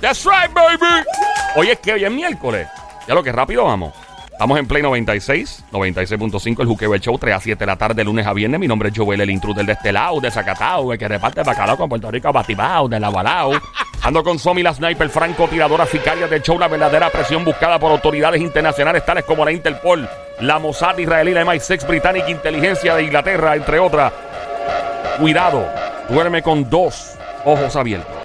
That's right, baby. Hoy es que hoy es miércoles. Ya lo que rápido vamos. Estamos en Play 96, 96.5, el Juqueo el Show, 3 a 7 de la tarde, lunes a viernes. Mi nombre es Joel, el intruder de este lado, de Zacatau, el que reparte bacalao con Puerto Rico, batibao, de la balao. Ando con Somi, la sniper, franco, tiradora, sicaria del show, la verdadera presión buscada por autoridades internacionales tales como la Interpol, la Mossad israelí, la MI6 británica, inteligencia de Inglaterra, entre otras. Cuidado, duerme con dos ojos abiertos.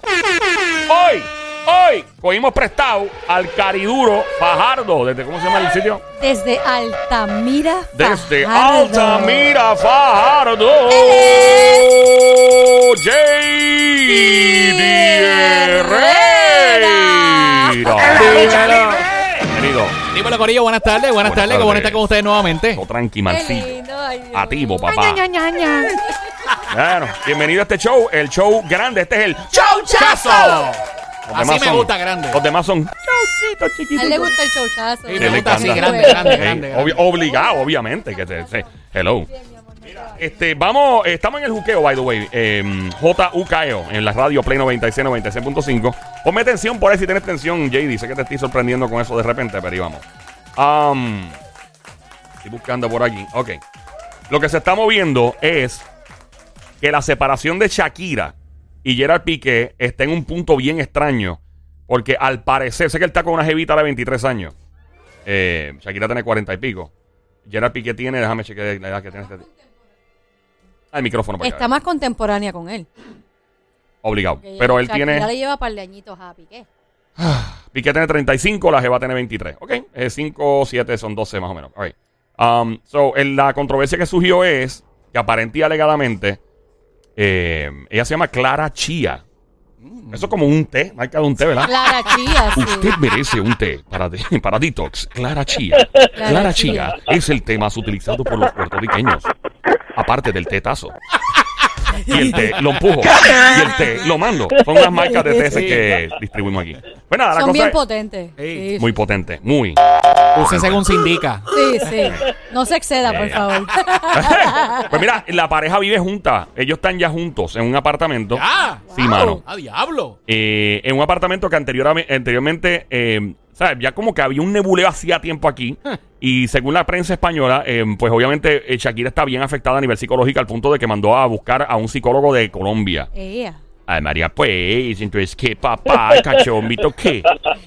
Hoy, hoy, cogimos prestado al cariduro Fajardo. ¿Desde cómo se llama el sitio? Desde Altamira. Desde Fajardo. Altamira Fajardo. J.D. Herrera. Bienvenido. Dímelo, Corillo, buenas tardes, buenas, Buenas tardes, qué bueno estar con ustedes nuevamente. Todo tranqui, Activo, papá. Bueno, bienvenido a este show, el show grande. Este es el Chauchazo. Los Así me son- gusta, grande. Los demás son chauchitos A chiquitos. él le gusta el showchazo. Sí, Sí, me le gusta así, grande, grande, grande. obvi- obligado, obviamente. Que te. Hello. Este, vamos, estamos en el juqueo, by the way. Eh, J-U-K-E-O, en la radio Play 96, 96.5. Ponme atención por ahí si tienes tensión, JD. Sé que te estoy sorprendiendo con eso de repente, pero ahí vamos. Um, estoy buscando por aquí. Ok. Lo que se está moviendo es que la separación de Shakira y Gerard Piqué está en un punto bien extraño. Porque al parecer, sé que él está con una jevita de 23 años. Eh, Shakira tiene 40 y pico. Gerard Piqué tiene, déjame chequear la edad que tiene este. Ah, el micrófono para Está más contemporánea con él. Obligado. Porque Pero él Shakira tiene. le lleva par de añitos a Piqué. Piqué tiene 35, la jeva tiene 23. Ok. 5, 7 son 12 más o menos. All right. Um, so, la controversia que surgió es que aparente y alegadamente eh, ella se llama Clara Chía. Eso es como un té, marca de un té, ¿verdad? Clara Chía, sí. Usted merece un té para, de- para detox. Clara Chía. Clara Chía es el té más utilizado por los puertorriqueños. Aparte del tetazo. Y el té lo empujo. Y el té lo mando. Son las marcas de té que distribuimos aquí. Pues nada, la Son cosa bien es potentes. Sí, muy potente. Muy. Use según se indica. sí, sí. No se exceda, por favor. Pues mira, la pareja vive junta. Ellos están ya juntos en un apartamento. ¡Ah! Sí, mano. ¡A diablo! Eh, en un apartamento que anteriormente eh, ¿sabes? Ya como que había un nebuleo hacía tiempo aquí. Y según la prensa española, eh, pues obviamente eh, Shakira está bien afectada a nivel psicológico al punto de que mandó a buscar a un psicólogo de Colombia. Ella. Ay, María, pues, entonces, ¿qué papá, cachombito, qué?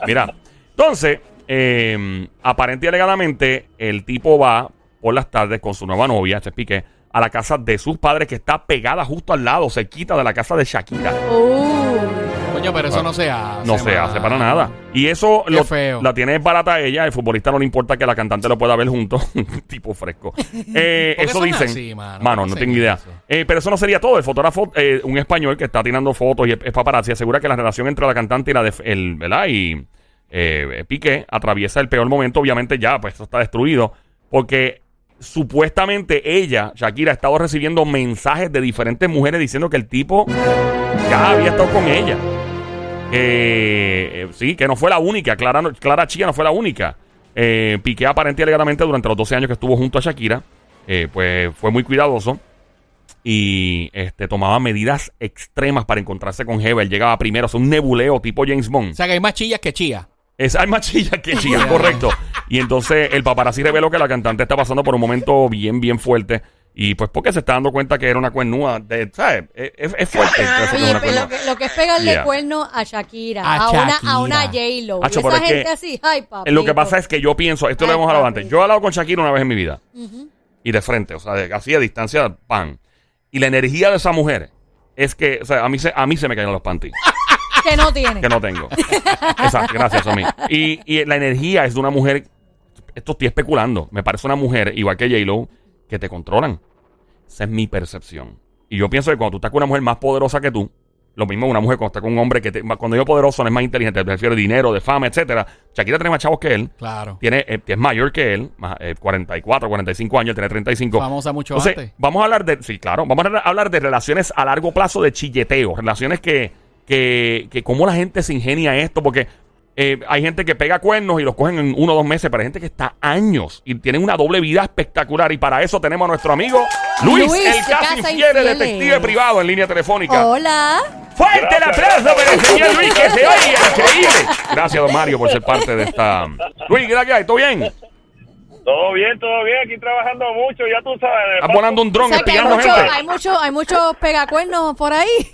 Mira, entonces, eh, aparente y alegadamente, el tipo va por las tardes con su nueva novia, te expliqué, a la casa de sus padres que está pegada justo al lado, cerquita de la casa de Shakira. Uh, Coño, pero eso no se hace. No se hace para nada. Y eso Qué lo, feo. la tiene barata a ella. El futbolista no le importa que la cantante lo pueda ver junto. tipo fresco. Eh, ¿Por qué eso dicen. así, mano? mano, ¿Por qué no tengo idea. Eh, pero eso no sería todo. El fotógrafo, eh, un español que está tirando fotos y es, es paparazzi, asegura que la relación entre la cantante y la de el, ¿verdad? Y eh, Piqué atraviesa el peor momento. Obviamente ya, pues eso está destruido. Porque supuestamente ella, Shakira, ha estado recibiendo mensajes de diferentes mujeres diciendo que el tipo ya había estado con ella. Eh, eh, sí, que no fue la única. Clara, Clara Chía no fue la única. Eh, Piqué aparente y alegadamente durante los 12 años que estuvo junto a Shakira, eh, pues fue muy cuidadoso y este, tomaba medidas extremas para encontrarse con Jeva. Él llegaba primero, o sea, un nebuleo tipo James Bond. O sea que hay más chillas que chía. Es, hay más chilla que chilla, correcto. Y entonces el paparazzi reveló que la cantante está pasando por un momento bien, bien fuerte. Y pues porque se está dando cuenta que era una cuernúa. De, ¿sabes? Es, fuerte. oye, una lo, que, lo que es pegarle Yeah. cuerno a Shakira, A a, una, a Shakira. una J-Lo. Esa es que- gente así, ay, papi. Lo que pasa es que yo pienso, esto lo Ay, hemos hablado antes. Yo he hablado con Shakira una vez en mi vida. Y de frente, o sea, de- así a distancia, pan. Y la energía de esa mujer es que, o sea, a mí se, a mí se me caen los panties. Que no tiene. que no tengo. Exacto, gracias a mí. Y, y la energía es de una mujer, esto estoy especulando, me parece una mujer, igual que J-Lo, que te controlan. Esa es mi percepción. Y yo pienso que cuando tú estás con una mujer más poderosa que tú, lo mismo una mujer cuando está con un hombre que te- cuando yo poderoso no es más inteligente, prefiero dinero, de fama, etcétera. Shakira tiene más chavos que él. Claro. Tiene, eh, es mayor que él, más, eh, 44, 45 años, tiene 35. Famosa mucho Entonces, antes. vamos a hablar de, sí, claro, vamos a hablar de relaciones a largo plazo de chilleteo, relaciones que, que, que cómo la gente se ingenia esto, porque eh, hay gente que pega cuernos y los cogen en uno o dos meses, pero hay gente que está años y tienen una doble vida espectacular. Y para eso tenemos a nuestro amigo Luis, Luis, el casi Casa infiel detective privado en línea telefónica. Hola. Fuerte el Gracias, aplauso para el gracias. señor Luis, que se oiga, increíble. Gracias, don Mario, por ser parte de esta. Luis, ¿qué tal que hay? ¿Todo bien? Todo bien, todo bien. Aquí trabajando mucho, ya tú sabes. Estás volando un O dron sea hay mucho, gente. hay mucho, hay muchos pegacuernos por ahí.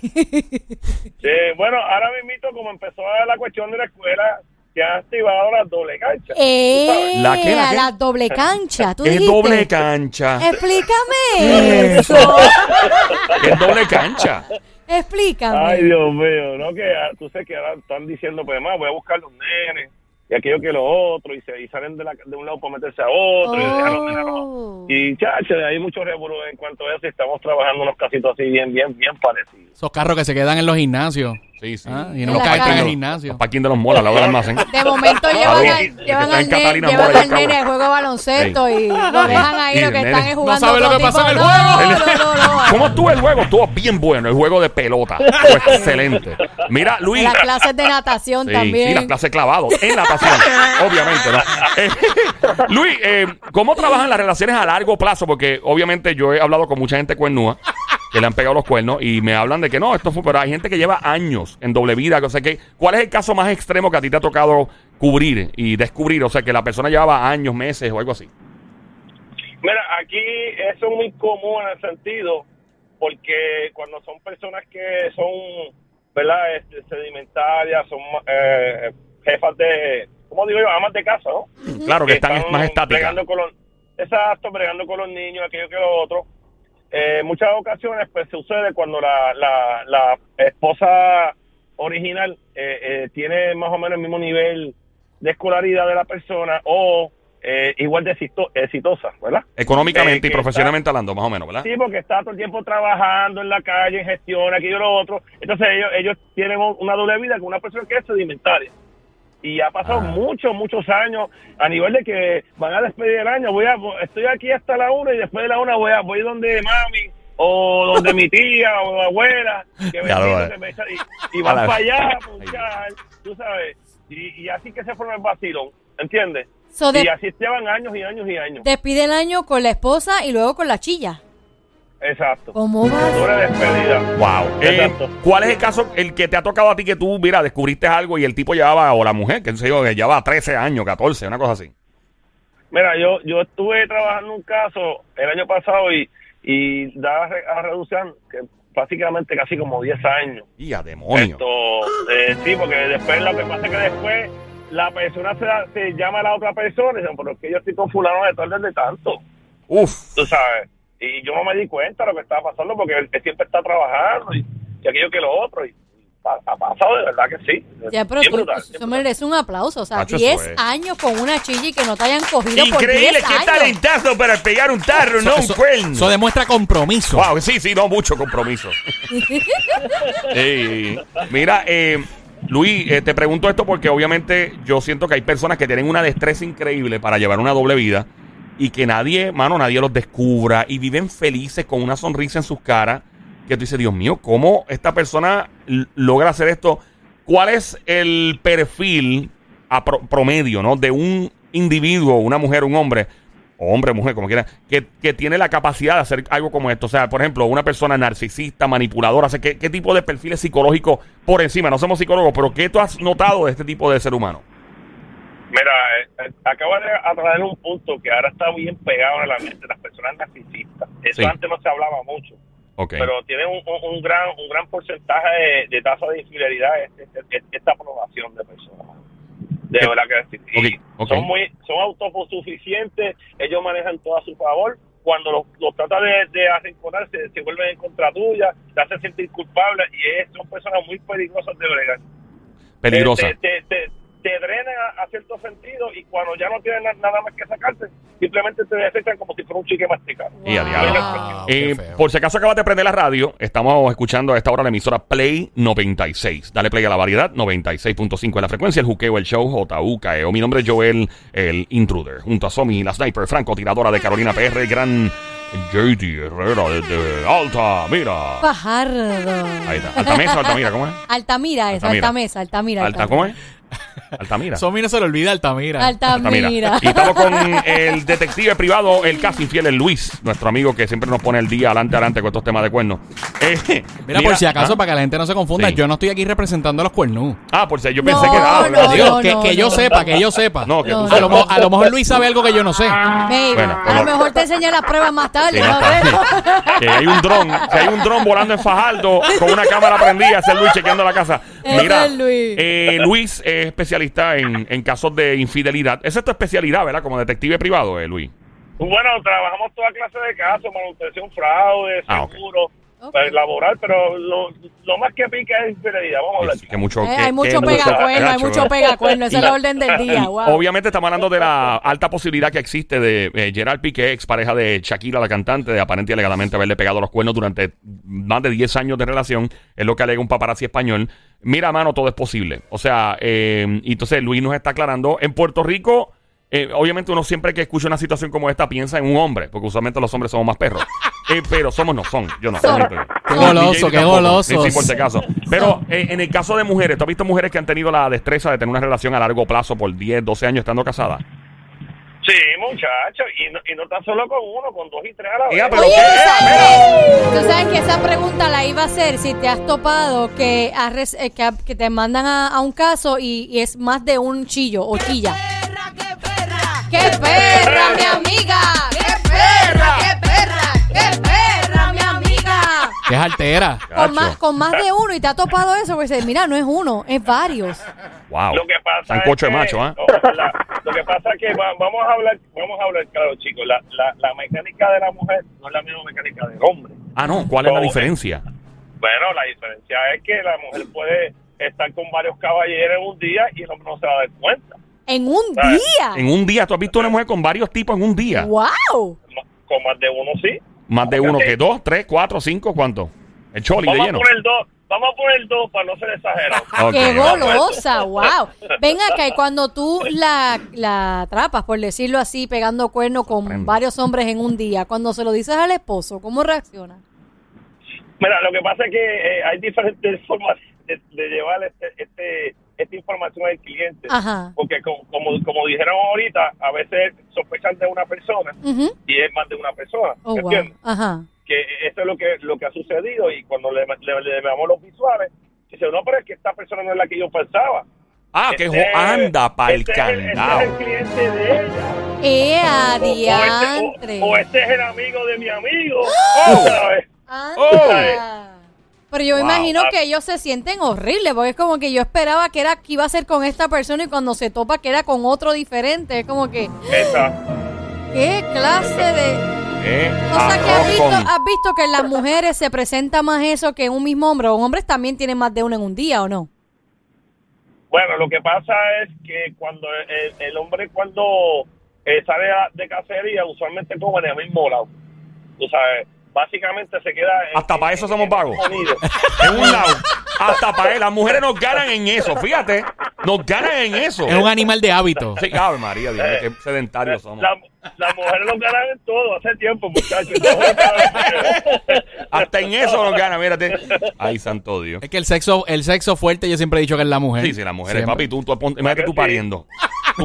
Sí, bueno, ahora mismo, como empezó la cuestión de la escuela, se han activado las doble canchas. eh, ¿La qué, la a qué? la doble cancha. ¿Tú Es dijiste? doble cancha. Explícame eso. Es doble cancha. Explícame. Ay, Dios mío, ¿no? Que tú sabes que ahora están diciendo, pues, más voy a buscar los nenes y aquello que lo otro, y, se, y salen de, la- de un lado para meterse a otro, y a los- Oh. Y, chacho, hay mucho revuelo en cuanto a eso, y estamos trabajando unos casitos así bien, bien, bien parecidos. Esos carros que se quedan en los gimnasios. Sí, sí. Ah, y En no la caen en el gimnasio. Los parking de los molas, del almacén. De momento llevan, al, Que llevan está al, en nene, Catalina llevan Mora, al Cagua. nene al juego de baloncesto y lo dejan ahí Y lo el que nene están es jugando. no sabe lo que pasa en el tipo- juego. No, no, no, no. ¿Cómo estuvo el juego? Estuvo bien bueno, el juego de pelota. Estuvo excelente. Mira, Luis. Las clases de natación Sí, también. sí, las clases clavados en natación, obviamente, ¿no? Eh, Luis, eh, ¿cómo trabajan las relaciones a largo plazo? Porque obviamente yo he hablado con mucha gente cuernúa que le han pegado los cuernos y me hablan de que no, esto fue, pero hay gente que lleva años en doble vida, o sea que, ¿cuál es el caso más extremo que a ti te ha tocado cubrir y descubrir? O sea, que la persona llevaba años, meses o algo así. Mira, aquí eso es muy común en el sentido, porque cuando son personas que son, ¿verdad?, este, sedimentarias, son eh, jefas de, ¿cómo digo yo?, amas de casa, ¿no? Claro, que están, más estáticas. exacto, bregando con los niños, aquello que lo otro. Eh, muchas ocasiones, pues sucede cuando la, la, la esposa original eh, eh, tiene más o menos el mismo nivel de escolaridad de la persona o eh, igual de exito- exitosa, ¿verdad? Económicamente Eh, y profesionalmente hablando, más o menos, ¿verdad? Sí, porque está todo el tiempo trabajando en la calle, en gestión, aquello y lo otro. Entonces ellos, ellos tienen un- una doble vida con una persona que es sedimentaria. Y ha pasado Ah. muchos, muchos años a nivel de que van a despedir el año. Voy a, estoy aquí hasta la una y después de la una voy a voy donde mami o donde mi tía o mi abuela que me Ya lo dice ves. que me echa- y, y van para allá a tú sabes. Y, y así que se forma el vacilón, ¿entiendes? So, de- y así llevan años y años y años. Despide el año con la esposa y luego con la chilla. Exacto. ¿Cómo va? Dura despedida. Wow. Eh, Exacto. ¿Cuál es el caso, el que te ha tocado a ti que tú, mira, descubriste algo y el tipo llevaba, o la mujer, que sé yo, que llevaba 13 años, 14, una cosa así? Mira, yo yo estuve trabajando un caso el año pasado y, y daba a re- a reducción que básicamente casi como 10 años. Y a demonio. Esto, eh, sí, porque después lo que pasa es que después la persona se, da- se llama a la otra persona y dice, pero es que yo estoy con fulano de tal desde tanto, Uf. tú sabes. Y yo no me di cuenta de lo que estaba pasando porque él, él siempre está trabajando y, y aquello que lo otro. Y, ha pasado de verdad que sí. Ya, pero tú, brutal, merece un aplauso. O sea, Macho, 10 eso es. años con una chilla y que no te hayan cogido por 10 Increíble, qué años. talentazo para pegar un tarro, no un eso, cuerno. eso demuestra compromiso. Wow, sí, sí, no, mucho compromiso. Mira, eh, Luis, eh, te pregunto esto porque obviamente yo siento que hay personas que tienen una destreza increíble para llevar una doble vida y que nadie, mano, nadie los descubra y viven felices con una sonrisa en sus caras. Que tú dices, Dios mío, ¿cómo esta persona logra hacer esto? ¿Cuál es el perfil a pro- promedio, ¿no? De un individuo, una mujer, un hombre, hombre, mujer, como quiera, que, que tiene la capacidad de hacer algo como esto. O sea, por ejemplo, una persona narcisista, manipuladora. O ¿qué, qué tipo de perfiles psicológicos por encima? No somos psicólogos, pero ¿qué tú has notado de este tipo de ser humano? Mira, eh, acaba de atraer un punto que ahora está bien pegado en la mente, las personas narcisistas. Eso Sí. antes no se hablaba mucho, pero tiene un, un- un gran un gran porcentaje de, de tasa de infidelidad este- este- esta aprobación de personas. De Ok. verdad que sí. Y Ok, ok. son muy son autosuficientes, ellos manejan todo a su favor. Cuando los, los trata de, de arrinconar, se, se vuelven en contra tuya, te hacen sentir culpable y es- son personas muy peligrosas de bregar. Peligrosa. Eh, Te, drenan a, a cierto sentido y cuando ya no tienen na- nada más que sacarte, simplemente te desechan como si fuera un chique masticado. Y a diablo. Wow, qué Eh, feo. por si acaso acabas de prender la radio, estamos escuchando a esta hora la emisora Play 96. Dale play a la variedad, 96.5 en la frecuencia, el juqueo, el show, JUKEO. Mi nombre es Joel, el intruder. Junto a Somi, la sniper, francotiradora de Carolina PR, el gran JD Herrera desde Alta, mira. Fajardo. Ahí está. Altamesa, Altamira, ¿cómo es? Altamira, eso, Altamira. Altamesa, Altamira. Alta, Altamira. ¿cómo es? Altamira. Somi no se le olvida Altamira. Altamira. Y estamos con el detective privado, el casi infiel, el Luis, nuestro amigo que siempre nos pone el día adelante, adelante con estos temas de cuernos. Eh, Mira, por si acaso, ah, para que la gente no se confunda, Sí. yo no estoy aquí representando a los cuernú. Ah, por si yo No, pensé que era. no, que, no, que yo no. sepa, que yo sepa. No, que No, tú a, lo, a lo mejor Luis sabe algo que yo no sé. Maybe. Bueno, a lo mejor te enseña las pruebas más tarde. Sí, ¿no? no, que hay un dron, que hay un dron volando en Fajardo con una cámara prendida, ese es Luis chequeando la casa. Mira, eh, Luis es especialista en, en casos de infidelidad. Esa es tu especialidad, ¿verdad? Como detective privado, eh, Luis. Bueno, trabajamos toda clase de casos, manutención, fraude, Ah, ok. Seguro, Ok. pues, laboral, pero lo, lo más que pica es infidelidad. Vamos a hablar. Que mucho, Eh, que- hay mucho pegacuerno, hay mucho pegacuerno. Esa es la orden del día. Wow. Obviamente estamos hablando de la alta posibilidad que existe de eh, Gerard Piqué, ex pareja de Shakira, la cantante, de aparente y alegadamente haberle pegado los cuernos durante más de 10 años de relación. Es lo que alega un paparazzi español. Mira, mano, todo es posible. O sea, eh, y entonces Luis nos está aclarando. En Puerto Rico, eh, obviamente uno siempre que escucha una situación como esta piensa en un hombre, porque usualmente los hombres somos más perros. Eh, pero somos no, son. Yo no. Son. Qué goloso, qué golosos. Sí, sí, por si acaso. Pero eh, en el caso de mujeres, ¿tú has visto mujeres que han tenido la destreza de tener una relación a largo plazo por 10, 12 años estando casadas? Sí, muchacho, y no, y no tan solo con uno, con dos y tres a la vez. Oye, qué, ¿tú sabes, mira. que, tú sabes que esa pregunta la iba a hacer si te has topado que, has eh, que, te mandan a, a un caso y, y es más de un chillo o chilla. ¡Qué perra, mi amiga! ¡Qué perra! ¡Qué perra! ¡Qué perra, mi amiga! Que es altera. Con más, con más de uno y te ha topado eso, pues dices, mira, no es uno, es varios. Wow. Lo que pasa Sancocho es de que- macho, ¿ah? no, la- lo que pasa es que va- vamos a hablar, vamos a hablar claro, chicos. La, la, la mecánica de la mujer no es la misma mecánica del hombre. Ah, no. ¿Cuál es la No, diferencia? Bueno, la diferencia es que la mujer puede estar con varios caballeros en un día y el hombre no se va a dar cuenta. En un Ah, día. En un día, ¿tú has visto una mujer con varios tipos en un día? ¡Wow! Con más de uno sí. Más de uno que dos, tres, cuatro, cinco, ¿cuánto? El choli de Vamos a lleno. poner dos, vamos a poner dos para no ser exagerado. Ok. ¡Qué golosa! ¡Wow! Ven acá, y cuando tú la, la atrapas, por decirlo así, pegando cuerno con Sorprende. varios hombres en un día, cuando se lo dices al esposo, ¿cómo reacciona? Mira, lo que pasa es que eh, hay diferentes formas de, de llevar este, este, esta información al cliente. Ajá. Porque como, como, como dijeron ahorita, a veces sospechan de una persona y es más de una persona. Oh, wow. ¿Entiendes? Ajá. Que eso es lo que, lo que ha sucedido y cuando le, le, le veamos los visuales, dice, no, pero es que esta persona no es la que yo pensaba. Ah, que Este- anda para el este es candado. Este es el cliente de ella. ¡Eh, O- o, este, o- o este es el amigo de mi amigo. Oh. ¿sabes? Anda. Pero yo me Wow. imagino que ellos se sienten horribles, porque es como que yo esperaba que era que iba a ser con esta persona y cuando se topa que era con otro diferente, es como que, Esa. ¿qué clase de...? Eh, O sea que has visto, has visto que en las mujeres se presenta más eso que en un mismo hombre, o hombres también tienen más de uno en un día, ¿o no? Bueno, lo que pasa es que cuando el, el hombre cuando eh, sale de cacería, usualmente come en el mismo lado. Tú sabes, básicamente se queda... en- Hasta para eso en- somos vagos. En un lado. Hasta para él. Las mujeres nos ganan en eso. Fíjate. Nos ganan en eso. Es un animal de hábito. Sí, Ave María, Dios mío, qué sedentarios somos. La- Las mujeres lo ganan en todo hace tiempo, muchachos. Hasta en eso nos ganan, mírate. Ay, santo Dios. Es que el sexo, el sexo fuerte yo siempre he dicho que es la mujer. Sí, sí, las mujeres, Siempre. papi, tú, tú, imagínate tú Sí.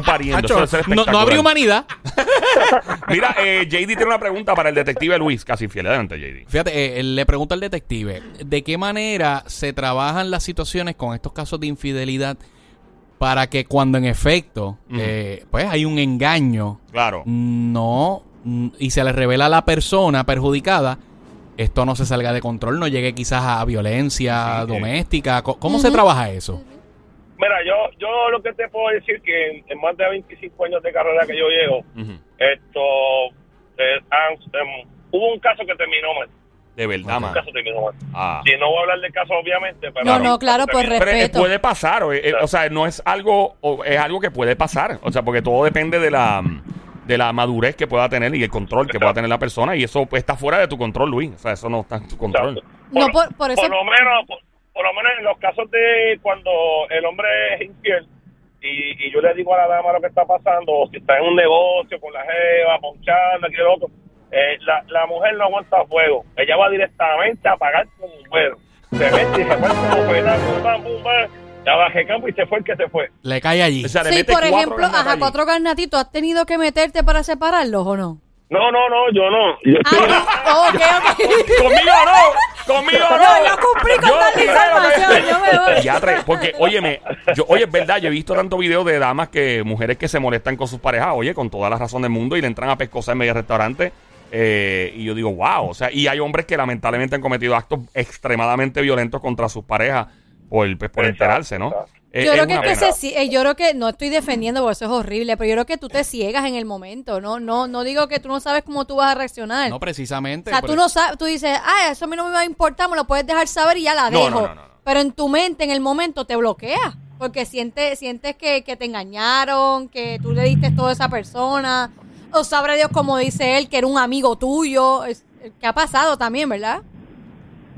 Pariendo. Tú pariendo. Hacho, eso debe ser no, no habría humanidad. Mira, eh, JD tiene una pregunta para el detective Luis, casi fiel. Adelante, JD. Fíjate, eh, le pregunto al detective, ¿de qué manera se trabajan las situaciones con estos casos de infidelidad para que cuando en efecto, eh, pues hay un engaño, Claro. no, mm, y se le revela a la persona perjudicada, esto no se salga de control, no llegue quizás a violencia Sí, doméstica? ¿Cómo se trabaja eso? Mira, yo yo lo que te puedo decir que en, en más de 25 años de carrera que yo llevo, esto eh, han- em, hubo un caso que terminó mal. De verdad, Un man. caso terminó mal. Ah. Si no voy a hablar del caso, obviamente, pero No, no, claro, pues terminó. Pero eh, respeto. puede pasar, o, eh, o sea, no es algo, o es algo que puede pasar, o sea, porque todo depende de la de la madurez que pueda tener y el control que pueda tener la persona y eso está fuera de tu control, Luis, o sea, eso no está en tu control. Exacto. No, por- por eso- lo menos, por, por lo menos en los casos de cuando el hombre es infiel y, y yo le digo a la dama lo que está pasando, o si está en un negocio con la jeva, ponchando, aquí otro, eh, la, la mujer no aguanta fuego. Ella va directamente a pagar con un fuego. Se mete y se muere como peda, pum, pam, pum, pam, Ya bajé campo y se fue el que se fue. Le cae allí. O sea, le Sí, mete por ejemplo, ajá, cuatro carnatitos, ¿has tenido que meterte para separarlos o no? No, no, no, yo no. Yo estoy- Ah, ok, ok. Conmigo no, conmigo no. No, yo cumplí con darle creo información, yo me voy. Ya, tres, porque, óyeme, yo, oye, es verdad, yo he visto tantos videos de damas que, mujeres que se molestan con sus parejas, oye, con toda la razón del mundo, y le entran a pescosar en medio restaurante. eh, y yo digo, wow, o sea, y hay hombres que lamentablemente han cometido actos extremadamente violentos contra sus parejas por, pues, por enterarse, ¿no? Eh, Yo es creo que una es que pena. se eh, yo creo que no estoy defendiendo porque eso es horrible, pero yo creo que tú te ciegas en el momento, no no no digo que tú no sabes cómo tú vas a reaccionar. No, o precisamente. sea, pero- tú no sabes, tú dices, "Ah, eso a mí no me va a importar, me lo puedes dejar saber y ya la No, dejo." no, no, no, no. Pero en tu mente en el momento te bloquea, porque sientes sientes que, que te engañaron, que tú le diste todo a esa persona, o sabrá Dios como dice él que era un amigo tuyo, es- que ha pasado también, ¿verdad?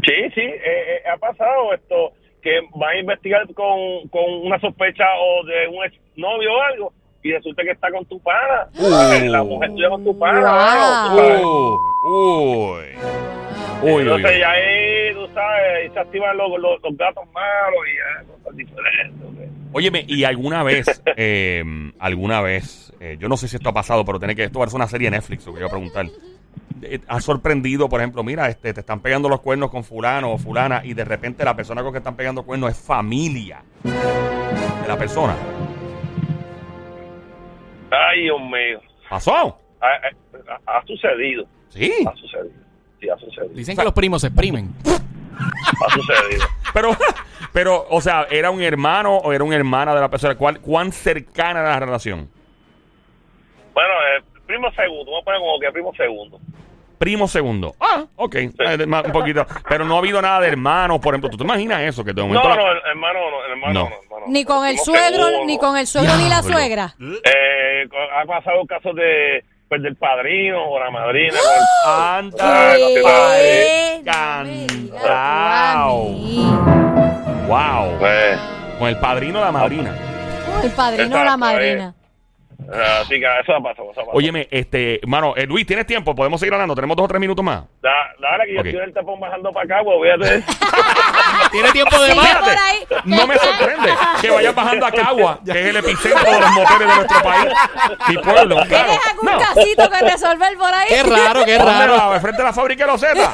Sí, sí, eh, eh, ha pasado esto, que va a investigar con, con una sospecha o de un ex novio o algo, y resulta que está con tu pana. Uh. La mujer tuya con tu pana. Wow. Uh, uy. Uy, Entonces uy. ya ahí, tú sabes, ahí se activan los, los, los gatos malos y ya, cosas diferentes. Óyeme, y alguna vez, eh, alguna vez, eh, yo no sé si esto ha pasado, pero tiene que, esto va a ser una serie de Netflix, lo que iba a preguntar. Eh, ¿Has sorprendido, por ejemplo, mira, este, te están pegando los cuernos con fulano o fulana y de repente la persona con que están pegando cuernos es familia de la persona? Ay, Dios mío. ¿Pasó? Ha, ha- ha sucedido, Sí. ha sucedido. Sí, ha sucedido. Dicen que los primos se exprimen. Ha sucedido. Pero, pero, o sea, ¿era un hermano o era una hermana de la persona? ¿Cuál, ¿Cuán cercana era la relación? Bueno, eh, primo segundo, vamos a poner como que primo segundo. Primo segundo. Ah, ok. Eh, un poquito. Pero no ha habido nada de hermanos, por ejemplo. ¿Tú te imaginas eso? Que de No, momento la- no, el- hermano, no, hermano, No. no. hermano. Ni con el suegro, segundo. ni con el suegro ni la suegra. Eh, ha pasado casos de pues, del padrino o la madrina. Con- Anda, a mí. Wow. Pues, Con el padrino de la madrina. El padrino o la madrina. Así que eso ha pasado, eso ha pasado. Óyeme, este, mano, eh, Luis, ¿tienes tiempo? ¿Podemos seguir hablando? Tenemos dos o tres minutos más. Da- dale que yo estoy en el tapón bajando para acá, pues voy a tener... Tiene tiempo de más. No me sorprende que vayas bajando a Cagua, que es el epicentro de los moteles de nuestro país. Mi pueblo, claro. ¿Tienes algún No. casito que resolver por ahí? Qué raro, qué ¿Dónde raro. va? ¿Frente a la fábrica de los Z?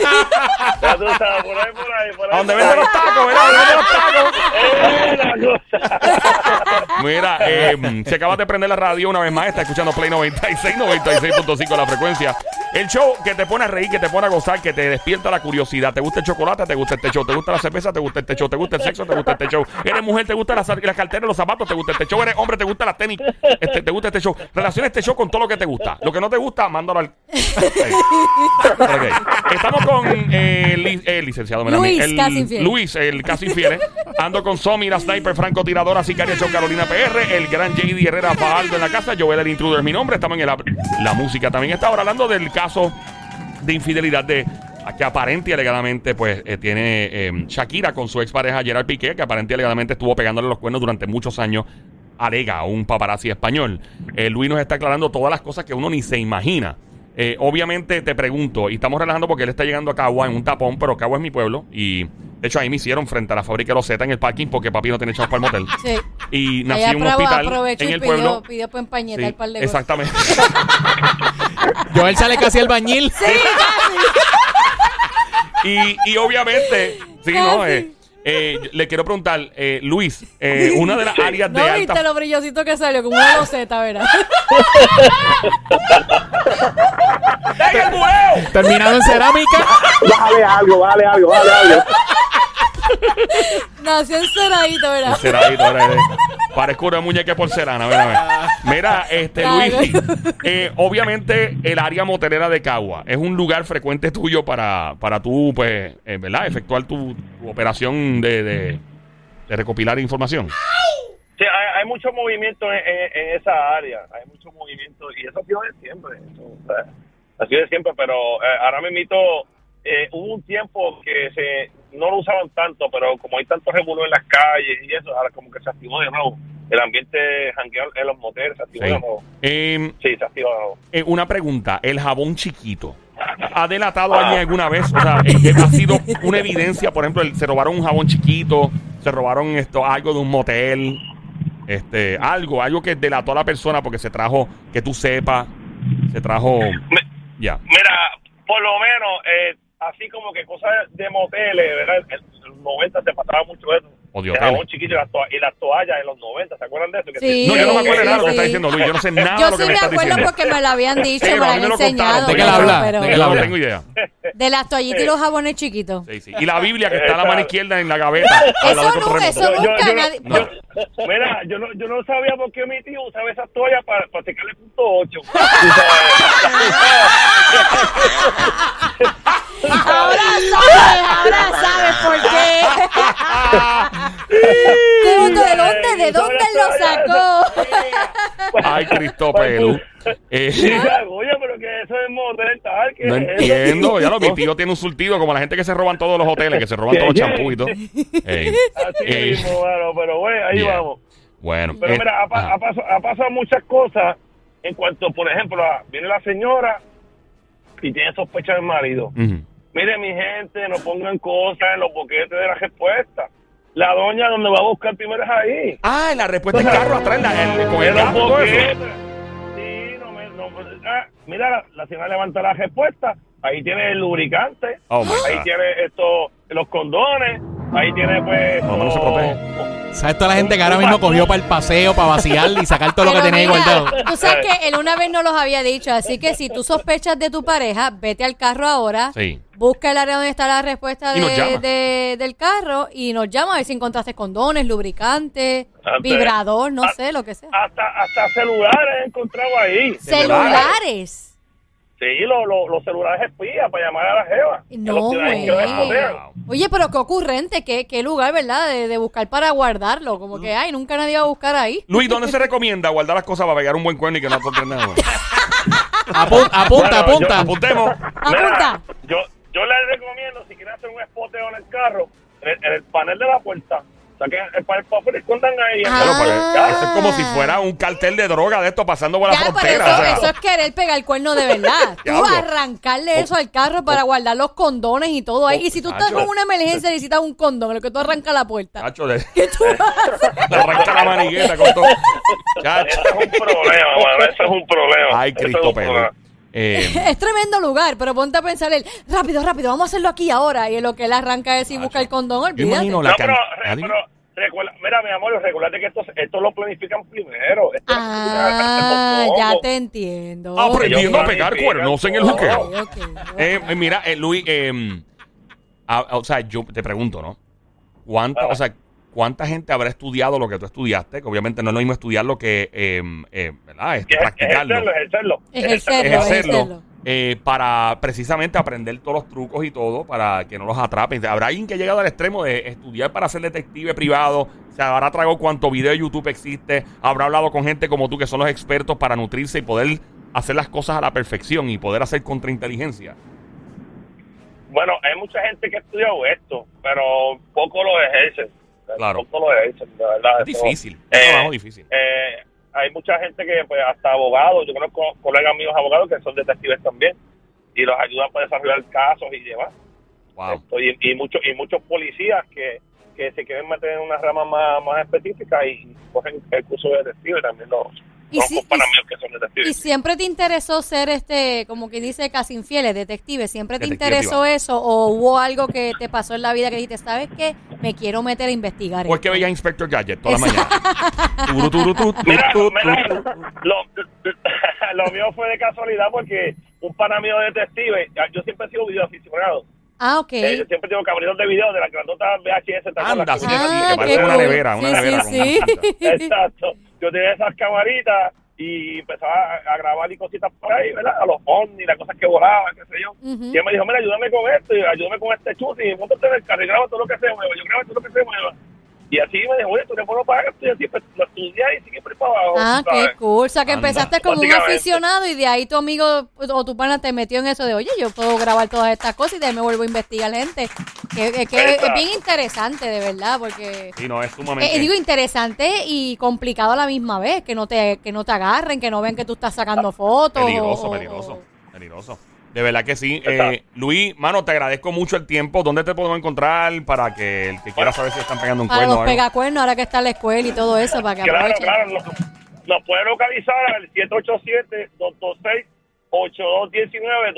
Ya tú sabes, por ahí, por ahí, por ahí. ¿A donde venden los tacos, verdad? ¿Dónde venden los tacos? Eh. Mira, eh, se acaba de prender la radio una vez más. Está escuchando Play 96, 96.5 la frecuencia. El show que te pone a reír, que te pone a gozar, que te despierta la curiosidad. ¿Te gusta el chocolate? ¿Te gusta este show? ¿Te gusta la cerveza? ¿Te gusta este show? ¿Te gusta el sexo? ¿Te gusta este show? ¿Eres mujer? ¿Te gusta las, las carteras, los zapatos? ¿Te gusta este show? ¿Eres hombre? ¿Te gusta las tenis? Este, ¿Te gusta este show? Relaciona este show con todo lo que te gusta. Lo que no te gusta, mándalo al. Estamos con eh, li- el licenciado Melanie. Luis, el, casi infiel. Luis, el casi infiel. ¿eh? Ando con Somi, la sniper francotiradora, sicaria show Carolina PR, el gran JD Herrera Fajardo en la casa, Joel el intruder es mi nombre. Estamos en la, la música también está ahora hablando del caso de infidelidad de que aparente y alegadamente pues eh, tiene eh, Shakira con su expareja Gerard Piqué, que aparente y alegadamente estuvo pegándole los cuernos durante muchos años, alega un paparazzi español. Eh, Luis nos está aclarando todas las cosas que uno ni se imagina. Eh, obviamente te pregunto, y estamos relajando porque él está llegando a Cagua en un tapón, pero Cagua es mi pueblo, y de hecho ahí me hicieron frente a la fábrica de los Z en el parking porque papi no tenía chavos para el motel. Sí. Y nací Ahí en un aprove- hospital aprovechó en y el pidió, pueblo. pidió para empañetar Sí, el par de cosas. exactamente. Joel sale casi albañil. Sí, casi. Y, y obviamente, sí, no, eh, eh, le quiero preguntar, eh, Luis, eh, una de las áreas de ¿No alta. viste lo brillosito que salió? Como una loseta, ¿verdad? ¡Deja el buleo! Terminado en cerámica. Vale algo, vale algo, vale algo. Nació enceradito, ¿verdad? Ceradito, ahora, eh, Parezco una muñeca de porcelana, mira, mira. Mira, este Claro. Luis, eh, obviamente el área motelera de Cagua es un lugar frecuente tuyo para, para tú, pues, eh, ¿verdad? Efectuar tu, tu operación de, de, de recopilar información. Sí, hay, hay mucho movimiento en, en- en esa área, hay mucho movimiento y eso ha sido de siempre, eso, o sea, ha sido de siempre, pero eh, ahora me invito, hubo un tiempo que se no lo usaban tanto, pero como hay tantos revuelos en las calles y eso, ahora como que se activó de nuevo, el ambiente jangueado en los moteles se activó Sí. de nuevo, Eh, sí, se activó de nuevo. eh, una pregunta, el jabón chiquito. ha delatado a alguien alguna vez? O sea, ha sido una evidencia, por ejemplo, el- se robaron un jabón chiquito, se robaron esto, algo de un motel, este, algo, algo que delató a la persona porque se trajo, que tú sepas, se trajo, ya. Mira, por lo menos, eh, así como que cosas de moteles, ¿verdad? En los 90 se pasaba mucho eso. O de El hoteles. jabón chiquito y las, toa- y las toallas en los 90, ¿se acuerdan de eso? Sí. No, yo no me acuerdo de nada de lo que sí. está diciendo Luis, yo no sé nada de Yo lo que sí me me está acuerdo diciendo. porque me lo habían dicho, Sí, me lo han me enseñado. ¿De qué la habla? pero- ¿De qué Yo la no habla? tengo idea. De las toallitas y los jabones chiquitos. Sí, sí. Y la Biblia que está a la mano izquierda en la gaveta. Eso no, eso nunca yo, nadie- no- yo- mira, yo no, yo no sabía por qué mi tío usaba esas toallas para, para sacarle punto 8. Ahora sabes, ahora sabes por qué. Pregunto, ¿de dónde, de dónde lo sacó? Ay, Cristo Pelú. Eh, Oye, pero que eso es motel tal. ¿qué no entiendo. Ya lo, mi tío tiene un surtido como la gente que se roban todos los hoteles, que se roban todos los champús y todo. Ey. Así Eh, mismo, bueno, pero bueno, ahí yeah. vamos. Bueno. Pero eh, mira, ha, pa- ajá. ha pasado muchas cosas en cuanto, por ejemplo, a- viene la señora y tiene sospecha del marido. Mire, mi gente, no pongan cosas en los boquetes de la respuesta. La doña donde va a buscar primero es ahí. Ah, la respuesta del carro atrás, la- el- con el En gato eso. boquetes. Sí, no me... No, ah, mira, la, la señora levanta la respuesta. Ahí tiene el lubricante. Oh, ahí tiene esto, los condones. Ahí tiene, pues... Lo menos se protege. ¿Sabes toda la gente que ahora mismo cogió para el paseo, para vaciar y sacar todo lo que tenía guardado? Tú sabes que él una vez no los había dicho, así que si tú sospechas de tu pareja, vete al carro ahora, Sí. busca el área donde está la respuesta de, de- del carro y nos llama a ver si encontraste condones, lubricante, Antes- vibrador, no sé, lo que sea. Hasta, hasta celulares he encontrado ahí. Celulares. Sí, lo- lo- los celulares espías para llamar a la jeva. No, güey. Oye, pero qué ocurrente, qué, qué lugar, ¿verdad? De, de buscar para guardarlo. Como que, ay, nunca nadie va a buscar ahí. Luis, ¿dónde se recomienda guardar las cosas para pegar un buen cuerno y que no te nada? Apu- apunta, Bueno, apunta. Apuntemos. Apunta. yo, yo les recomiendo, si quieren hacer un espoteo en el carro, en el, en el panel de la puerta, saquen el panel para afuera y escondan ahí. Ah. Claro, pero Ah. eso es como si fuera un cartel de droga de esto pasando por la Ya, pero frontera. eso, o sea. eso es querer pegar el cuerno de verdad. Tú Diablo. arrancarle eso al carro para guardar los condones y todo ahí. Y si tú estás con una emergencia y necesitas un condón, en lo que tú arrancas la puerta. Chacho, le, ¿Qué tú haces? le arranca la manigueta con todo. Chacho. Eso es un problema, mano, eso es un problema. Ay, Eso es Cristo un Pedro. problema. Eh, Es tremendo lugar, pero ponte a pensar él, rápido, rápido, vamos a hacerlo aquí ahora. Y en lo que él arranca es y busca el condón, olvídate. imagino la No, pero, pero recuerda, mira, mi amor, recuérdate que esto, esto lo planifican primero. Esto Ah, planifican ya te entiendo. aprendiendo a pegar cuernos en el juqueo. Eh, mira, eh, Luis, eh, a- o sea, yo te pregunto, ¿no? ¿Cuánta, o sea, ¿cuánta gente habrá estudiado lo que tú estudiaste? Que obviamente no es lo mismo estudiarlo que, eh, eh, ¿verdad? Este, Que es- practicarlo. Ejercerlo, ejercerlo. Ejercerlo. ejercerlo eh, para precisamente aprender todos los trucos y todo para que no los atrapen. Habrá alguien que ha llegado al extremo de estudiar para ser detective privado, se habrá traído cuánto video de YouTube existe, habrá hablado con gente como tú que son los expertos para nutrirse y poder hacer las cosas a la perfección y poder hacer contrainteligencia. Bueno, hay mucha gente que ha estudiado esto, pero poco lo ejercen. Claro. Lo verdad. Es difícil, es Eh, difícil. eh, hay mucha gente que, pues, hasta abogados, yo conozco colegas míos abogados que son detectives también, y los ayudan para desarrollar casos y demás. Wow. Esto, y, y, muchos y muchos policías que, que se quieren meter en una rama más, más específica y cogen el curso de detective también los Y conozco si- y para si- mí que son ¿Y detectives. siempre te interesó ser este, como que dice casi infieles, detective? ¿Siempre te Detective interesó privado. eso? ¿O hubo algo que te pasó en la vida que dijiste, ¿sabes qué? Me quiero meter a investigar. O es que esto"? veía Inspector Gadget toda la mañana. Turu, turu, Mira, mira, lo, lo mío fue de casualidad porque un pana mío detective, yo siempre he sido videoaficionado. Ah, ok. Eh, yo siempre tengo cabritos de video de la grandota VHS. Anda, Que sí, que parece una nevera, una Sí, nevera sí, con sí. una Exacto. Yo tenía esas camaritas y empezaba a, a grabar y cositas por ahí, ¿verdad? A los ovnis, las cosas que volaban, qué sé yo. Y él me dijo, mira, ayúdame con esto, ayúdame con este chute, y montate en el carro y graba todo lo que se mueva. Yo grabo todo lo que se mueva. Y así me dijo, oye, tú te puedo pagar esto, y así, pues lo estudié y sigue por ahí para abajo. Ah, ¿sabes? qué cool. O sea, que Anda. empezaste como un aficionado y de ahí tu amigo o tu pana te metió en eso de, oye, yo puedo grabar todas estas cosas y de ahí me vuelvo a investigar gente. Que, que- que es bien interesante, de verdad, porque... Sí, no, es sumamente... Eh, digo interesante y complicado a la misma vez, que no te que no te agarren, que no ven que tú estás sacando fotos. Peligroso, o- peligroso, peligroso. De verdad que sí. Eh, Luis, mano, te agradezco mucho el tiempo. ¿Dónde te podemos encontrar para que el que quiera saber si están pegando un Para cuerno? los o algo? pegacuernos, ahora que está en la escuela y todo eso, para que Claro, aprovechen. claro. Nos, nos puede localizar al 787-226-8219,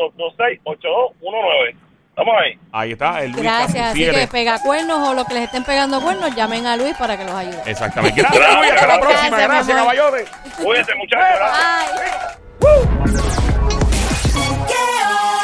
226-8219. Ahí está, el Luis Gracias. Así que pegacuernos o los que les estén pegando cuernos, llamen a Luis para que los ayude. Exactamente. Gracias, Luis. Hasta la Gracias, próxima. Gracias, amor. caballotes. Cuídense, muchachos. gracias. Bye. Yeah.